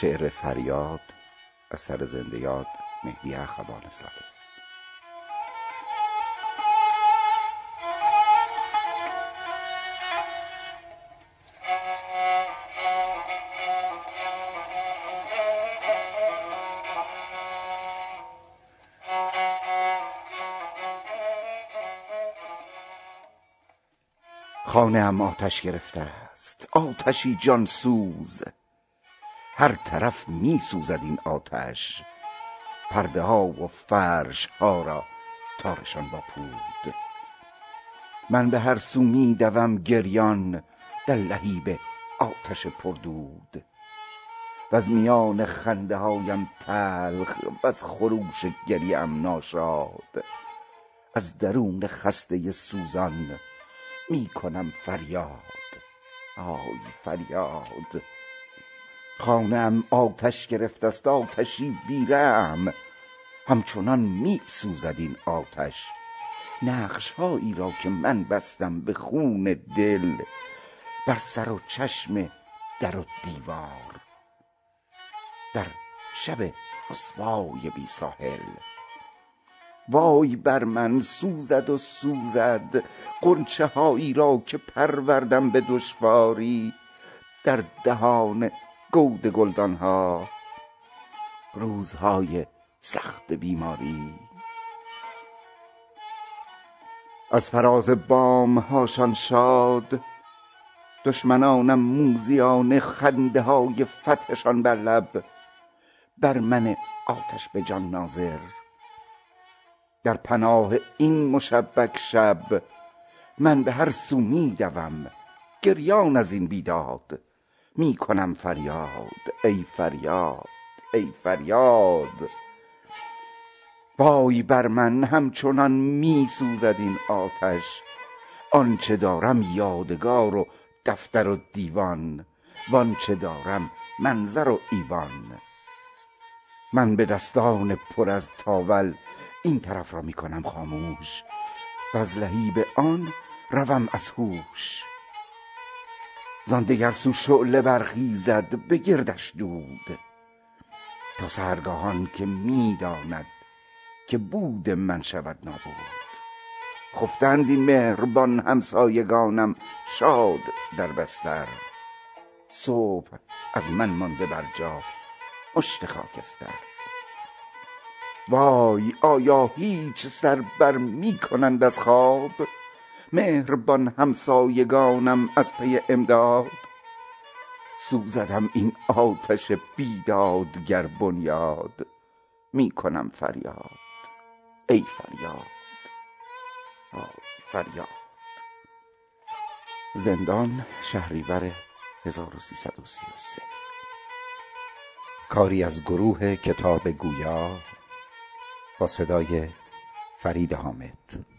شعر فریاد اثر زنده یاد مهدی اخوان سالس خانه ام آتش گرفته است. آتشی جان سوز. هر طرف می سوزد این آتش. پرده ها و فرش ها را تارشان با پود. من به هر سو می دوم گریان در لهیب آتش پردود. وز میان خنده هایم تلخ وز خروش گریه ام ناشاد. از درون خسته سوزان می کنم فریاد. آی فریاد! خانه ام آتش گرفته است آتشی بی رحم همچنان می سوزد این آتش. نقش هایی را که من بستم به خون دل بر سر و چشم در و دیوار. در شب رسوای بی ساحل. وای بر من سوزد و سوزد. غنچه هایی را که پروردم به دشواری در دهان گود گلدان ها روزهای سخت بیماری. از فراز بام هاشان شاد دشمنانم موذیانه خنده های فتحشان بر لب بر من آتش به جان ناظر. در پناه این مشبک شب من به هر سو می دوم گریان از این بیداد. می کنم فریاد ای فریاد ای فریاد. وای بر من همچنان می سوزد این آتش. آنچه دارم یادگار و دفتر و دیوان وآنچه دارم منظر و ایوان. من به دستان پر از تاول این طرف را می کنم خاموش وز لهیب آن روم از هوش. زان دگر سو شعله برخیزد به گردش دود. تا سحرگاهان که می داند که بود من شود نابود. خفته اند این مهربان همسایگانم شاد در بستر. صبح از من مانده بر جا مشت خاکستر. وای آیا هیچ سر بر می کنند از خواب؟ مهربان همسایگانم از پی امداد. سوزدم این آتش بیدادگر بنیاد. می کنم فریاد. ای فریاد. آی فریاد. زندان شهریور 1333 کاری از گروه کتاب گویا با صدای فرید حامد.